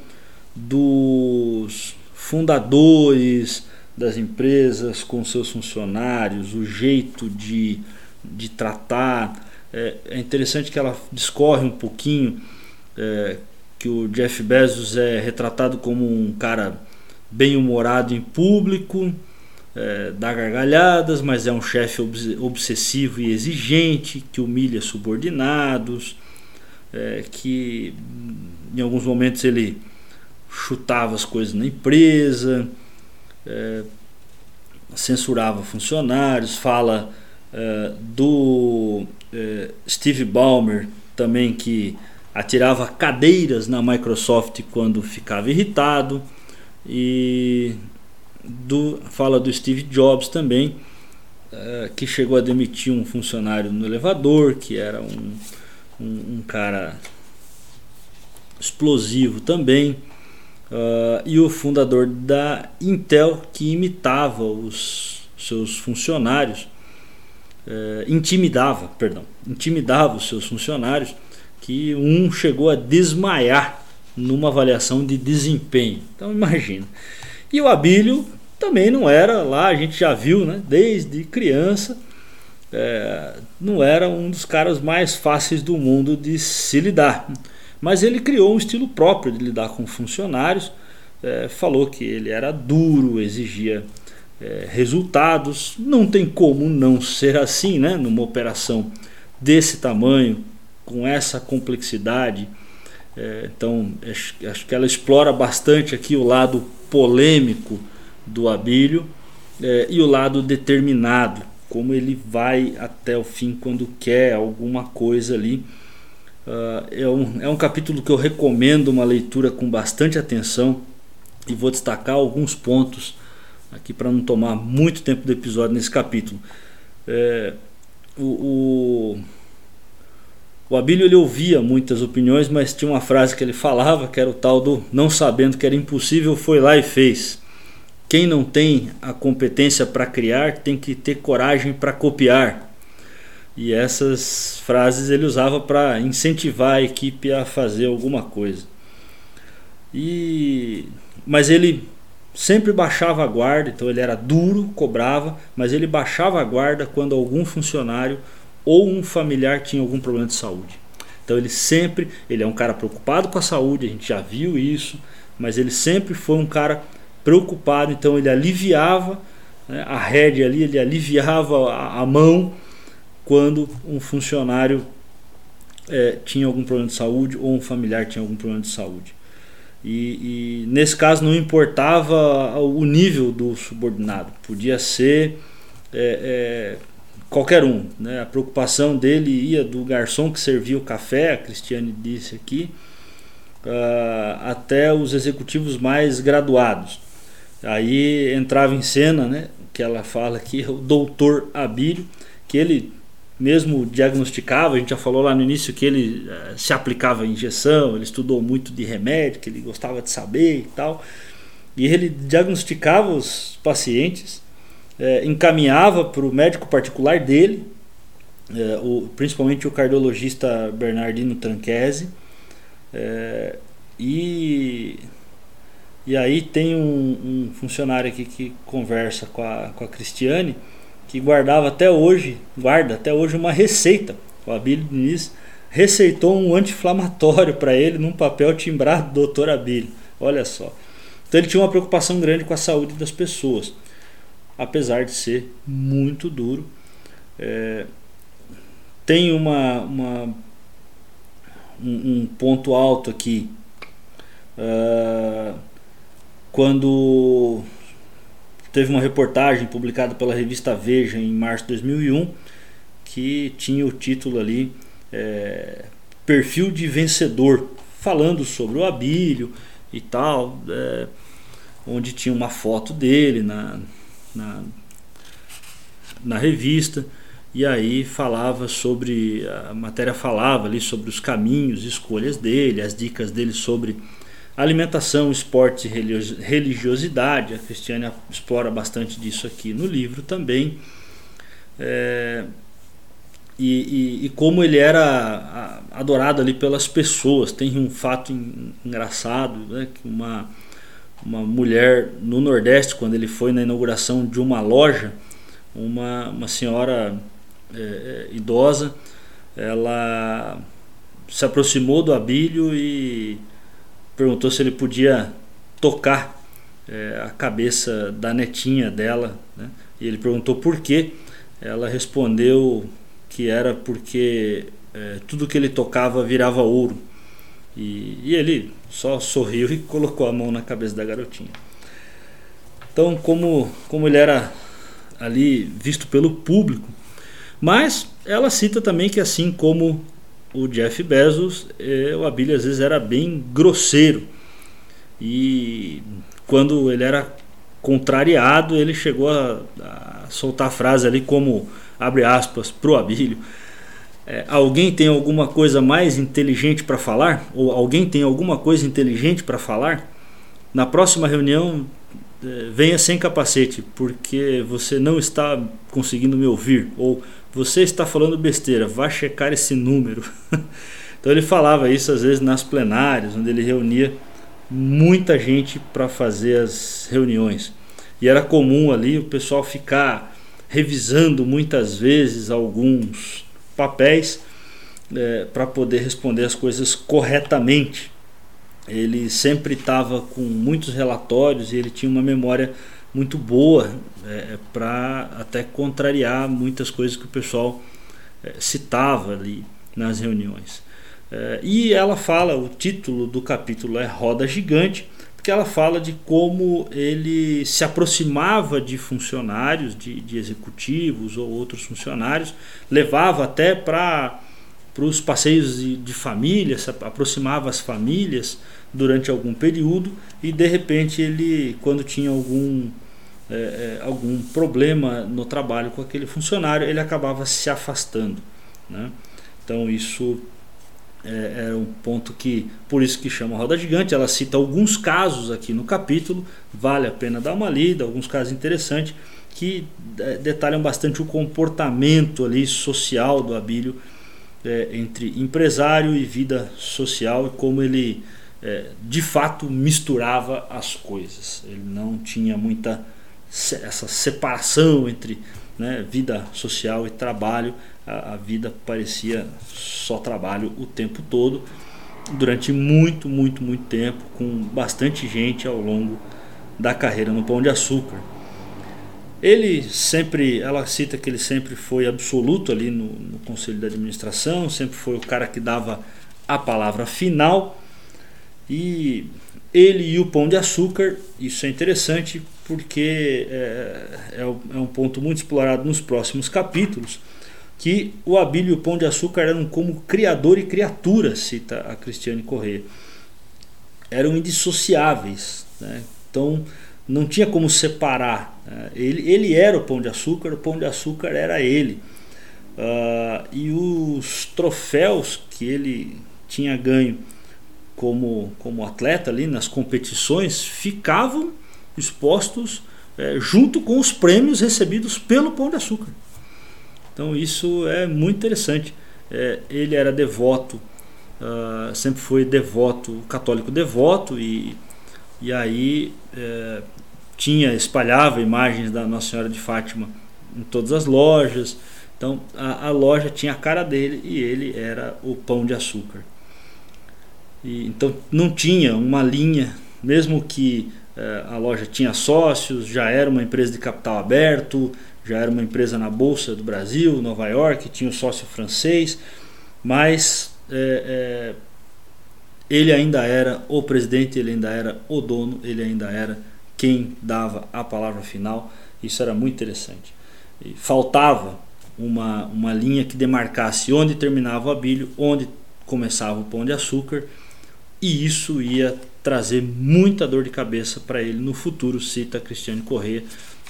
dos fundadores das empresas com seus funcionários, o jeito de, de tratar. É, é interessante que ela discorre um pouquinho é, que o Jeff Bezos é retratado como um cara bem humorado em público, é, dá gargalhadas, mas é um chefe obsessivo e exigente, que humilha subordinados, é, que em alguns momentos ele chutava as coisas na empresa é, censurava funcionários, fala é, do é, Steve Ballmer também que atirava cadeiras na Microsoft quando ficava irritado e do, fala do Steve Jobs também é, que chegou a demitir um funcionário no elevador que era um, um, um cara explosivo também uh, e o fundador da Intel que imitava os seus funcionários, uh, intimidava, perdão, intimidava os seus funcionários, que um chegou a desmaiar numa avaliação de desempenho. Então imagina. E o Abílio também não era lá, a gente já viu, né, desde criança, é, não era um dos caras mais fáceis do mundo de se lidar. Mas ele criou um estilo próprio de lidar com funcionários, é, falou que ele era duro, exigia é, resultados. Não tem como não ser assim, né? Numa operação desse tamanho, com essa complexidade. É, então, acho, acho, que ela explora bastante aqui o lado polêmico do Abílio é, e o lado determinado, como ele vai até o fim quando quer alguma coisa ali. Uh, é, um, é um capítulo que eu recomendo uma leitura com bastante atenção e vou destacar alguns pontos aqui para não tomar muito tempo do episódio nesse capítulo. É, o, o, o Abílio ele ouvia muitas opiniões, mas tinha uma frase que ele falava que era o tal do não sabendo que era impossível, foi lá e fez. Quem não tem a competência para criar tem que ter coragem para copiar. E essas frases ele usava para incentivar a equipe a fazer alguma coisa. E mas ele sempre baixava a guarda, então ele era duro, cobrava, mas ele baixava a guarda quando algum funcionário ou um familiar tinha algum problema de saúde. Então ele sempre, ele é um cara preocupado com a saúde, a gente já viu isso, mas ele sempre foi um cara preocupado, então ele aliviava né, a rédea ali, ele aliviava a, a mão quando um funcionário é, tinha algum problema de saúde ou um familiar tinha algum problema de saúde. E, e, nesse caso não importava o nível do subordinado, podia ser é, é, qualquer um. Né? A preocupação dele ia do garçom que servia o café, a Cristiane disse aqui, uh, até os executivos mais graduados. Aí entrava em cena, né, que ela fala aqui, o doutor Abílio, que ele mesmo diagnosticava, a gente já falou lá no início que ele uh, se aplicava injeção, ele estudou muito de remédio, que ele gostava de saber e tal. E ele diagnosticava os pacientes, uh, encaminhava para o médico particular dele, uh, o, principalmente o cardiologista Bernardino Tranchese. e, e aí tem um, um funcionário aqui que conversa com a, com a Cristiane que guardava até hoje, guarda até hoje uma receita. O Abílio Diniz receitou um anti-inflamatório para ele num papel timbrado do Dr. Abílio. Olha só. Então ele tinha uma preocupação grande com a saúde das pessoas, apesar de ser muito duro. É, tem uma, uma um, um, ponto alto aqui. Uh, quando teve uma reportagem publicada pela revista Veja em março de 2001 que tinha o título ali é, Perfil de Vencedor, falando sobre o Abílio e tal, é, onde tinha uma foto dele na, na, na revista e aí falava sobre a matéria falava ali sobre os caminhos, escolhas dele, as dicas dele sobre Alimentação, esportes e religiosidade. A Cristiane explora bastante disso aqui no livro também. É, e, e, e, como ele era adorado ali pelas pessoas. Tem um fato engraçado, né, que uma, uma mulher no Nordeste, quando ele foi na inauguração de uma loja, uma, uma senhora é, é idosa, ela se aproximou do Abílio e perguntou se ele podia tocar é, a cabeça da netinha dela. Né? E ele perguntou por quê. Ela respondeu que era porque é, tudo que ele tocava virava ouro. E, e, ele só sorriu (laughs) e colocou a mão na cabeça da garotinha. Então, como, como ele era ali visto pelo público, mas ela cita também que assim como o Jeff Bezos, é, o Abílio às vezes era bem grosseiro. E quando ele era contrariado, ele chegou a, a soltar a frase ali como, abre aspas, pro Abílio. É, alguém tem alguma coisa mais inteligente para falar? Ou alguém tem alguma coisa inteligente para falar? Na próxima reunião, é, venha sem capacete, porque você não está conseguindo me ouvir. Ou você está falando besteira, vá checar esse número. (laughs) então ele falava isso às vezes nas plenárias, onde ele reunia muita gente para fazer as reuniões. E era comum ali o pessoal ficar revisando muitas vezes alguns papéis é, para poder responder as coisas corretamente. Ele sempre estava com muitos relatórios e ele tinha uma memória muito boa é, para até contrariar muitas coisas que o pessoal é, citava ali nas reuniões. É, e ela fala, o título do capítulo é Roda Gigante, porque ela fala de como ele se aproximava de funcionários, de, de executivos ou outros funcionários, levava até para os passeios de, de família, aproximava as famílias durante algum período e de repente ele, quando tinha algum é, é, algum problema no trabalho com aquele funcionário, ele acabava se afastando. Né? Então isso é, é, um ponto que, por isso que chama Roda Gigante, ela cita alguns casos aqui no capítulo, vale a pena dar uma lida, alguns casos interessantes que é, detalham bastante o comportamento ali social do Abílio é, entre empresário e vida social e como ele é, de fato misturava as coisas. Ele não tinha muita essa separação entre né, vida social e trabalho, a, a vida parecia só trabalho o tempo todo, durante muito, muito, muito tempo, com bastante gente ao longo da carreira no Pão de Açúcar. Ele sempre, ela cita que ele sempre foi absoluto ali no, no conselho de administração, sempre foi o cara que dava a palavra final. E ele e o Pão de Açúcar, isso é interessante porque é, é, é um ponto muito explorado nos próximos capítulos que o Abílio e o Pão de Açúcar eram como criador e criatura, cita a Cristiane Corrêa. Eram indissociáveis. Né? Então não tinha como separar. Né? Ele, ele era o Pão de Açúcar, o Pão de Açúcar era ele. Uh, e os troféus que ele tinha ganho como, como atleta ali nas competições ficavam expostos é, junto com os prêmios recebidos pelo Pão de Açúcar. Então isso é muito interessante. É, ele era devoto, uh, sempre foi devoto, católico devoto e, e aí é, tinha, espalhava imagens da Nossa Senhora de Fátima em todas as lojas. Então a, a loja tinha a cara dele e ele era o pão de açúcar. E, então não tinha uma linha, mesmo que é, a loja tinha sócios, já era uma empresa de capital aberto, já era uma empresa na Bolsa do Brasil, Nova York, tinha um sócio francês, mas é, é, ele ainda era o presidente, ele ainda era o dono, ele ainda era quem dava a palavra final. Isso era muito interessante. E faltava uma, uma linha que demarcasse onde terminava o abílio, onde começava o pão de açúcar, e isso ia trazer muita dor de cabeça para ele no futuro, cita Cristiane Corrêa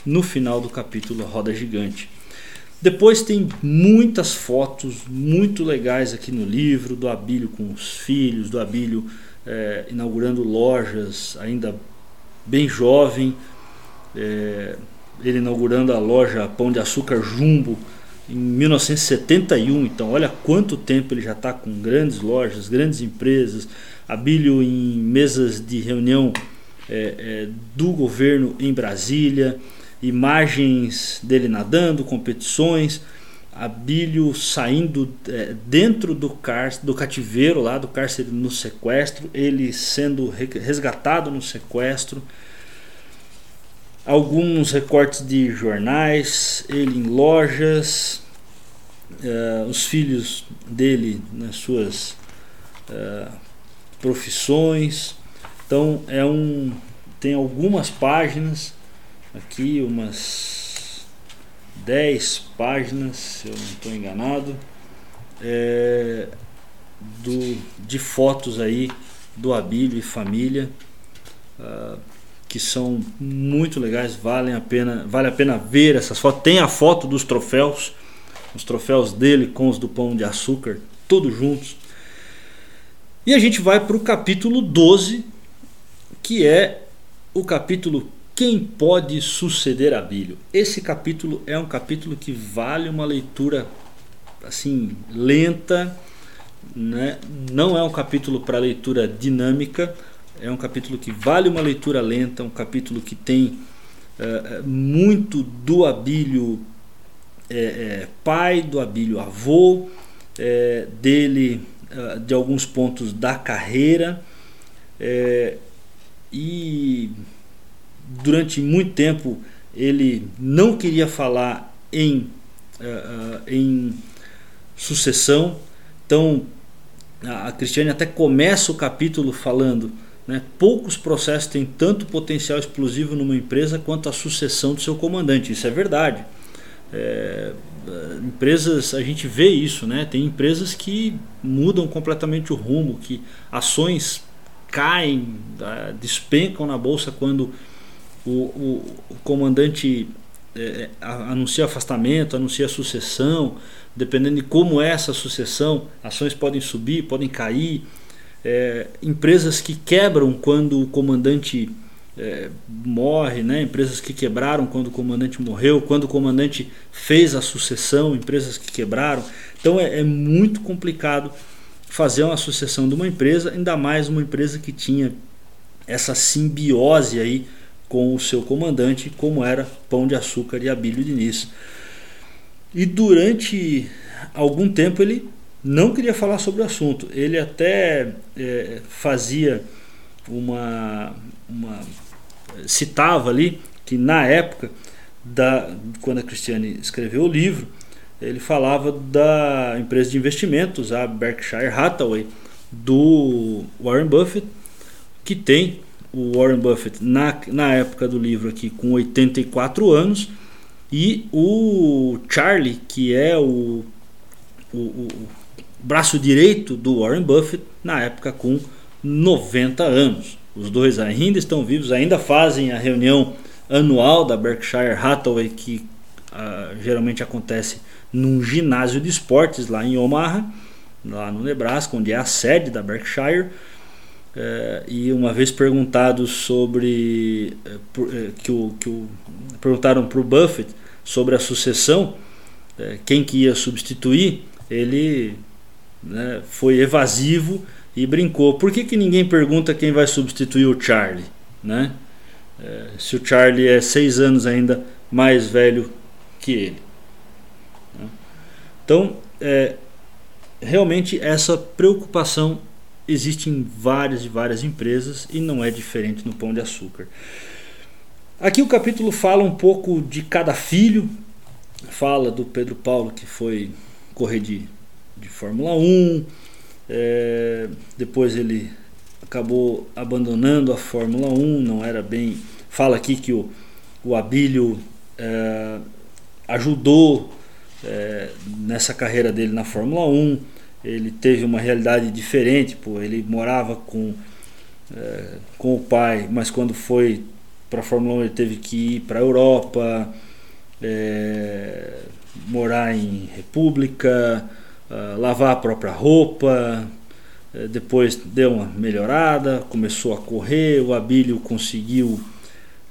no final do capítulo Roda Gigante. Depois tem muitas fotos muito legais aqui no livro do Abílio com os filhos, do Abílio é, inaugurando lojas, ainda bem jovem, é, ele inaugurando a loja Pão de Açúcar Jumbo em 1971. Então, olha quanto tempo ele já está com grandes lojas, grandes empresas. Abílio em mesas de reunião é, do governo em Brasília imagens dele nadando, competições, Abílio saindo é, dentro do, car do cativeiro lá do cárcere no sequestro, ele sendo resgatado no sequestro, alguns recortes de jornais, ele em lojas, é, os filhos dele nas suas é, profissões. Então é um tem algumas páginas aqui umas 10 páginas, se eu não estou enganado, é, do, de fotos aí do Abílio e família, uh, que são muito legais, valem a pena, vale a pena ver essas fotos. Tem a foto dos troféus, os troféus dele com os do pão de açúcar, todos juntos. E a gente vai para o capítulo 12, que é o capítulo quem pode suceder a Bílio? Esse capítulo é um capítulo que vale uma leitura assim lenta, né? não é um capítulo para leitura dinâmica, é um capítulo que vale uma leitura lenta, um capítulo que tem uh, muito do Abílio é, é, pai, do Abílio avô, é, dele, de alguns pontos da carreira e durante muito tempo ele não queria falar em, uh, em sucessão. Então a Cristiane até começa o capítulo falando, né, poucos processos têm tanto potencial explosivo numa empresa quanto a sucessão do seu comandante. Isso é verdade. É, empresas, a gente vê isso, né? Tem empresas que mudam completamente o rumo, que ações caem, despencam na bolsa quando o, o, comandante é, anuncia afastamento, anuncia sucessão, dependendo de como é essa sucessão, ações podem subir, podem cair, é, empresas que quebram quando o comandante é, morre, né? empresas que quebraram quando o comandante morreu, quando o comandante fez a sucessão, empresas que quebraram. Então é, é muito complicado fazer uma sucessão de uma empresa, ainda mais uma empresa que tinha essa simbiose aí com o seu comandante, como era Pão de Açúcar e Abílio Diniz. E durante algum tempo ele não queria falar sobre o assunto. Ele até é, fazia uma, uma. citava ali que na época, da, quando a Cristiane escreveu o livro, ele falava da empresa de investimentos, a Berkshire Hathaway, do Warren Buffett, que tem o Warren Buffett na, na época do livro aqui com 84 anos e o Charlie, que é o, o, o braço direito do Warren Buffett, na época com 90 anos. Os dois ainda estão vivos, ainda fazem a reunião anual da Berkshire Hathaway, que uh, geralmente acontece num ginásio de esportes lá em Omaha, lá no Nebraska, onde é a sede da Berkshire. É, e uma vez perguntado sobre é, é, que o, que o perguntaram para o Buffett sobre a sucessão, quem que ia substituir, ele né, foi evasivo e brincou. Por que, que ninguém pergunta quem vai substituir o Charlie? Né? se o Charlie é seis anos ainda mais velho que ele. Né? Então, é, realmente essa preocupação existe em várias e várias empresas e não é diferente no Pão de Açúcar. Aqui o capítulo fala um pouco de cada filho, fala do Pedro Paulo que foi correr de, de Fórmula 1, é, depois ele acabou abandonando a Fórmula 1, não era bem. Fala aqui que o, o Abílio é, ajudou é, nessa carreira dele na Fórmula 1 ele teve uma realidade diferente, pô, ele morava com, é, com o pai, mas quando foi para a Fórmula 1 ele teve que ir para a Europa, é, morar em república, uh, lavar a própria roupa, é, depois deu uma melhorada, começou a correr, o Abílio conseguiu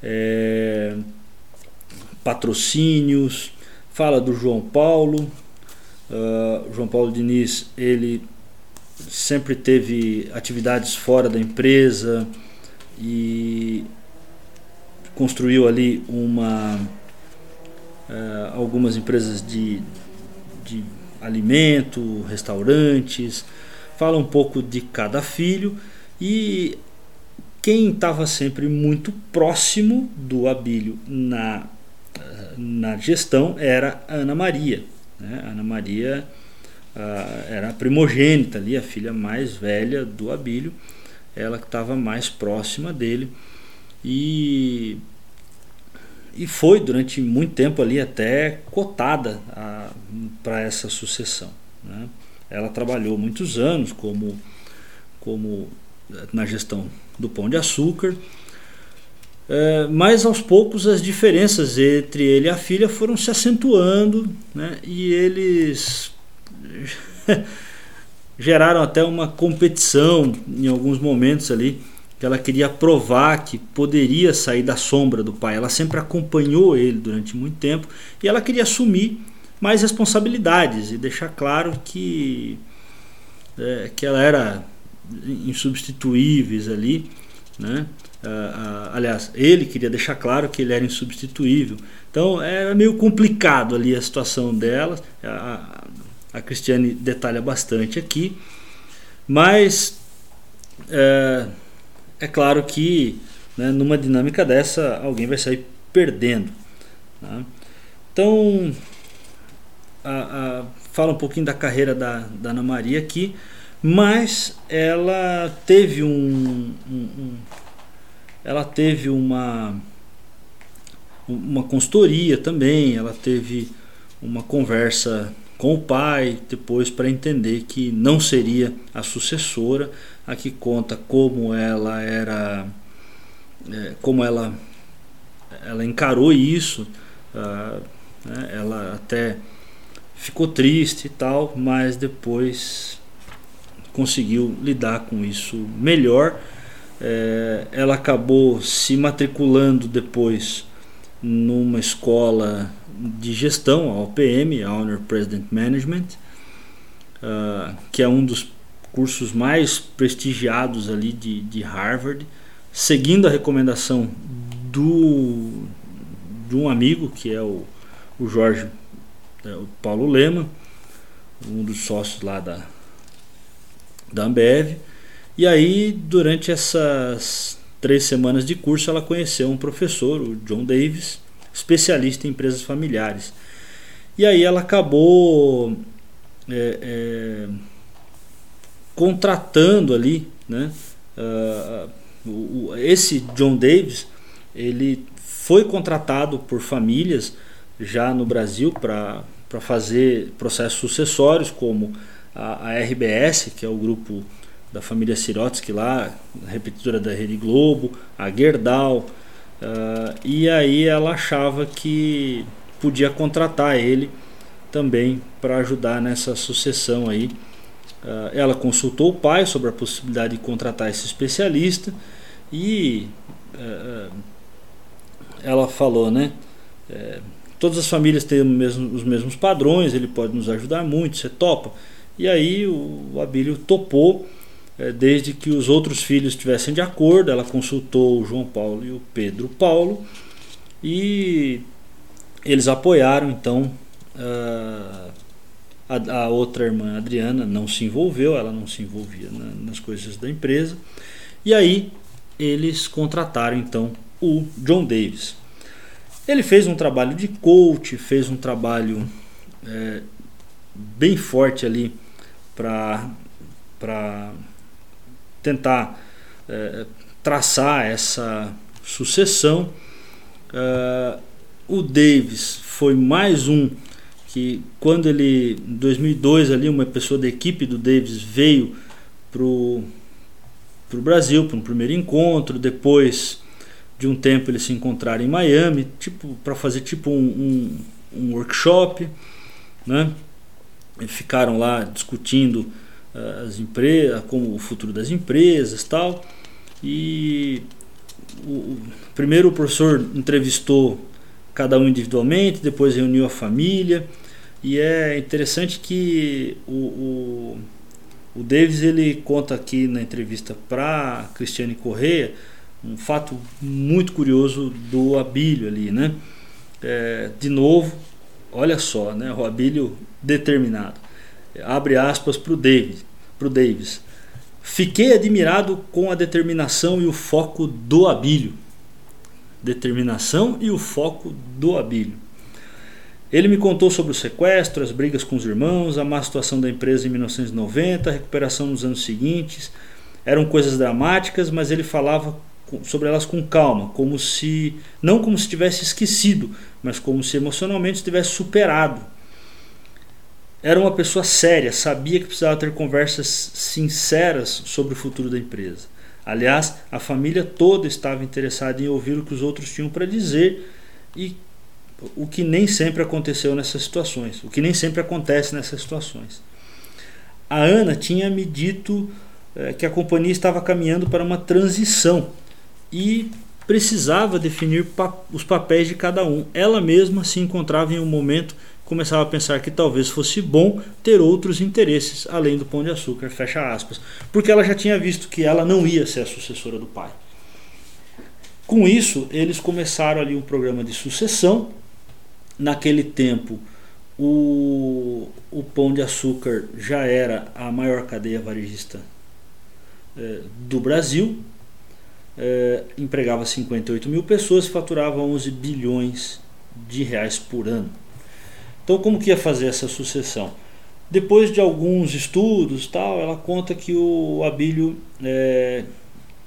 é, patrocínios, fala do João Paulo, Uh, João Paulo Diniz, ele sempre teve atividades fora da empresa e construiu ali uma uh, algumas empresas de, de alimento, restaurantes, fala um pouco de cada filho e quem estava sempre muito próximo do Abílio na, na gestão era Ana Maria. Né? Ana Maria uh, era a primogênita ali, a filha mais velha do Abílio, ela que estava mais próxima dele e, e foi durante muito tempo ali até cotada para essa sucessão. Né? Ela trabalhou muitos anos como, como na gestão do Pão de Açúcar é, mas aos poucos as diferenças entre ele e a filha foram se acentuando né, e eles (laughs) geraram até uma competição em alguns momentos ali que ela queria provar que poderia sair da sombra do pai. Ela sempre acompanhou ele durante muito tempo e ela queria assumir mais responsabilidades e deixar claro que é, que ela era insubstituíveis ali, né? Uh, uh, aliás, ele queria deixar claro que ele era insubstituível. Então era meio complicado ali a situação dela. A, a Cristiane detalha bastante aqui, mas é, é claro que né, numa dinâmica dessa alguém vai sair perdendo. Tá? Então, fala um pouquinho da carreira da, da Ana Maria aqui, mas ela teve um, um, um ela teve uma uma consultoria também, ela teve uma conversa com o pai depois para entender que não seria a sucessora. Aqui conta como ela era, é, como ela ela encarou isso. Uh, né, ela até ficou triste e tal, mas depois conseguiu lidar com isso melhor. É, ela acabou se matriculando depois numa escola de gestão, a OPM, a Honor President Management, uh, que é um dos cursos mais prestigiados ali de, de Harvard, seguindo a recomendação do, de um amigo que é o, o Jorge é, o Paulo Lema, um dos sócios lá da, da Ambev. E aí, durante essas três semanas de curso, ela conheceu um professor, o John Davis, especialista em empresas familiares. E aí ela acabou é, é, contratando ali, né? Uh, esse John Davis, ele foi contratado por famílias já no Brasil para fazer processos sucessórios, como a, a, RBS, que é o grupo da família Sirotsky lá, repetidora da Rede Globo, a Gerdau, uh, e aí ela achava que podia contratar ele também para ajudar nessa sucessão aí. Uh, ela consultou o pai sobre a possibilidade de contratar esse especialista e uh, ela falou, né? É, todas as famílias têm mesmo, os mesmos padrões, ele pode nos ajudar muito, você topa. E aí o, Abílio topou, é, desde que os outros filhos estivessem de acordo. Ela consultou o João Paulo e o Pedro Paulo e eles apoiaram então. Uh, a, a, outra irmã, Adriana, não se envolveu, ela não se envolvia na, nas coisas da empresa. E aí eles contrataram então o John Davis. Ele fez um trabalho de coach, fez um trabalho é, bem forte ali para tentar é, traçar essa sucessão. É, o Davis foi mais um que quando ele em 2002 ali uma pessoa da equipe do Davis veio pro pro Brasil para um primeiro encontro depois de um tempo eles se encontraram em Miami, tipo para fazer tipo um, um, um, workshop, né? Ficaram lá discutindo uh, as empresas, como o futuro das empresas, tal. E o, o, primeiro o professor entrevistou cada um individualmente, depois reuniu a família. E é interessante que o, o, o Davis ele conta aqui na entrevista para Cristiane Correia um fato muito curioso do Abílio ali, né? É, de novo, olha só, né? O Abílio determinado. Abre aspas para o Davis, pro Davis. Fiquei admirado com a determinação e o foco do Abílio. Determinação e o foco do Abílio. Ele me contou sobre o sequestro, as brigas com os irmãos, a má situação da empresa em 1990, a recuperação nos anos seguintes. Eram coisas dramáticas, mas ele falava sobre elas com calma, como se não como se tivesse esquecido, mas como se emocionalmente estivesse superado. Era uma pessoa séria, sabia que precisava ter conversas sinceras sobre o futuro da empresa. Aliás, a família toda estava interessada em ouvir o que os outros tinham para dizer e o que nem sempre aconteceu nessas situações, o que nem sempre acontece nessas situações. A Ana tinha me dito é, que a companhia estava caminhando para uma transição e precisava definir os papéis de cada um. Ela mesma se encontrava em um momento começava a pensar que talvez fosse bom ter outros interesses além do pão de açúcar, fecha aspas, porque ela já tinha visto que ela não ia ser a sucessora do pai. Com isso, eles começaram ali um programa de sucessão. Naquele tempo, o, o pão de açúcar já era a maior cadeia varejista é, do Brasil, é, empregava 58 mil pessoas, faturava 11 bilhões de reais por ano. Então, como que ia fazer essa sucessão? Depois de alguns estudos, tal, ela conta que o Abílio, é,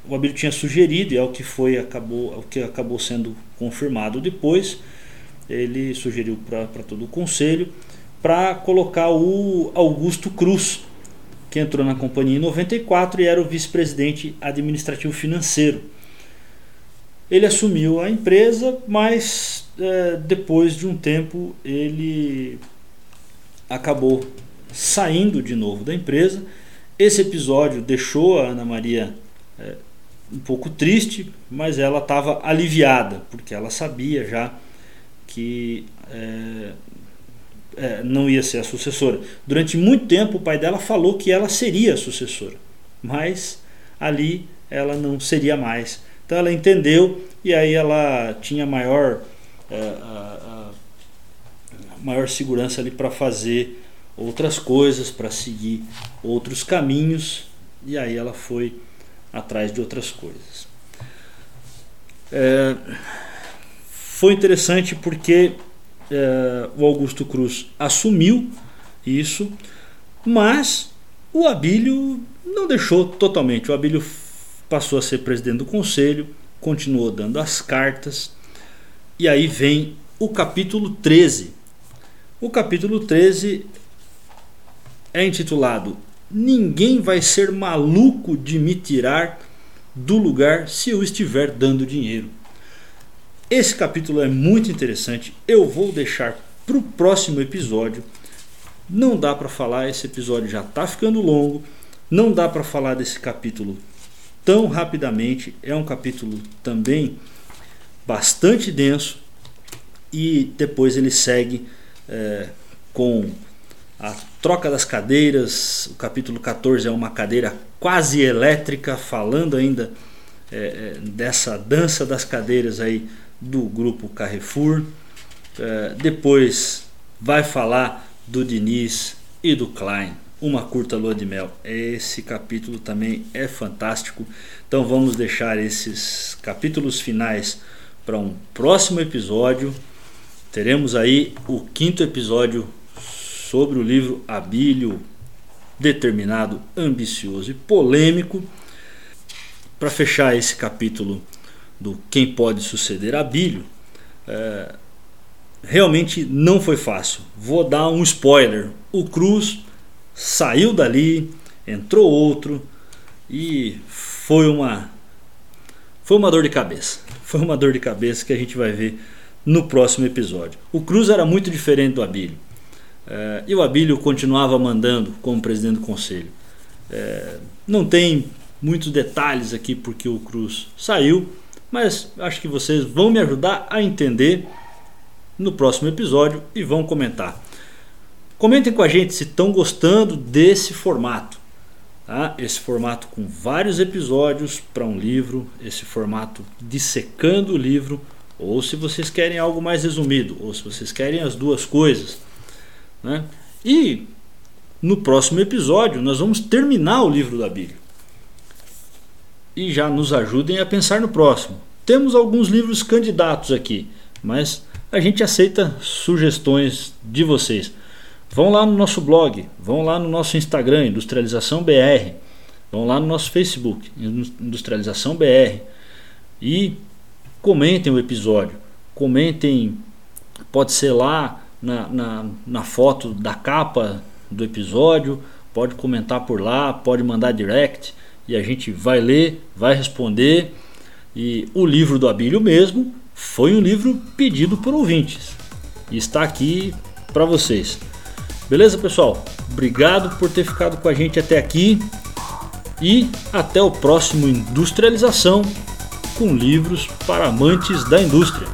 o Abílio tinha sugerido, e é o que foi acabou, é o que acabou sendo confirmado depois. Ele sugeriu para todo o conselho para colocar o Augusto Cruz, que entrou na companhia em 94 e era o vice-presidente administrativo financeiro. Ele assumiu a empresa, mas é, depois de um tempo ele acabou saindo de novo da empresa. Esse episódio deixou a Ana Maria é, um pouco triste, mas ela estava aliviada, porque ela sabia já que é, é, não ia ser a sucessora. Durante muito tempo o pai dela falou que ela seria a sucessora, mas ali ela não seria mais. Então ela entendeu e aí ela tinha maior, é, a, a maior segurança ali para fazer outras coisas, para seguir outros caminhos e aí ela foi atrás de outras coisas. É, foi interessante porque é, o Augusto Cruz assumiu isso, mas o Abílio não deixou totalmente. O Abílio passou a ser presidente do conselho, continuou dando as cartas, e aí vem o capítulo 13. O capítulo 13 é intitulado Ninguém vai ser maluco de me tirar do lugar se eu estiver dando dinheiro. Esse capítulo é muito interessante. Eu vou deixar para o próximo episódio. Não dá para falar, esse episódio já está ficando longo. Não dá para falar desse capítulo tão rapidamente. É um capítulo também bastante denso. E depois ele segue é, com a troca das cadeiras. O capítulo 14 é uma cadeira quase elétrica, falando ainda é, é, dessa dança das cadeiras aí do grupo Carrefour. É, depois vai falar do Diniz e do Klein. Uma curta lua de mel. Esse capítulo também é fantástico. Então vamos deixar esses capítulos finais para um próximo episódio. Teremos aí o quinto episódio sobre o livro Abílio, determinado, ambicioso e polêmico. Para fechar esse capítulo do Quem Pode Suceder Abílio, é, realmente não foi fácil. Vou dar um spoiler: o Cruz saiu dali, entrou outro e foi uma foi uma dor de cabeça. Foi uma dor de cabeça que a gente vai ver no próximo episódio. O Cruz era muito diferente do Abílio. É, e o Abílio continuava mandando como presidente do conselho. É, não tem muitos detalhes aqui porque o Cruz saiu, mas acho que vocês vão me ajudar a entender no próximo episódio e vão comentar. Comentem com a gente se estão gostando desse formato. Tá? Esse formato com vários episódios para um livro, esse formato dissecando o livro, ou se vocês querem algo mais resumido, ou se vocês querem as duas coisas. Né? E no próximo episódio nós vamos terminar o livro da Bíblia. E já nos ajudem a pensar no próximo. Temos alguns livros candidatos aqui, mas a gente aceita sugestões de vocês. Vão lá no nosso blog, vão lá no nosso Instagram, Industrialização BR, vão lá no nosso Facebook, Industrialização BR, e comentem o episódio. Comentem, pode ser lá na, na, na foto da capa do episódio, pode comentar por lá, pode mandar direct e a gente vai ler, vai responder. E o livro do Abílio mesmo foi um livro pedido por ouvintes e está aqui para vocês. Beleza, pessoal? Obrigado por ter ficado com a gente até aqui e até o próximo Industrialização com livros para amantes da indústria.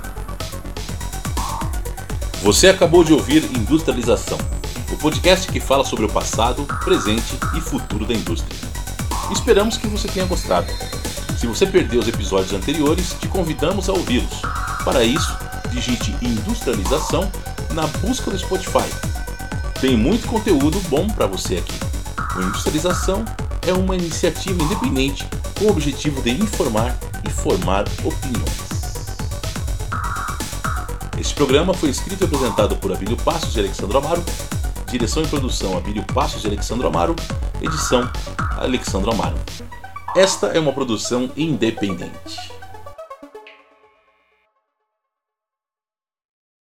Você acabou de ouvir Industrialização, o podcast que fala sobre o passado, presente e futuro da indústria. Esperamos que você tenha gostado. Se você perdeu os episódios anteriores, te convidamos a ouvi-los. Para isso, digite Industrialização na busca do Spotify. Tem muito conteúdo bom para você aqui. O Industrialização é uma iniciativa independente com o objetivo de informar e formar opiniões. Este programa foi escrito e apresentado por Abílio Passos e Alexandre Amaro, direção e produção Abílio Passos e Alexandre Amaro, edição Alexandre Amaro. Esta é uma produção independente.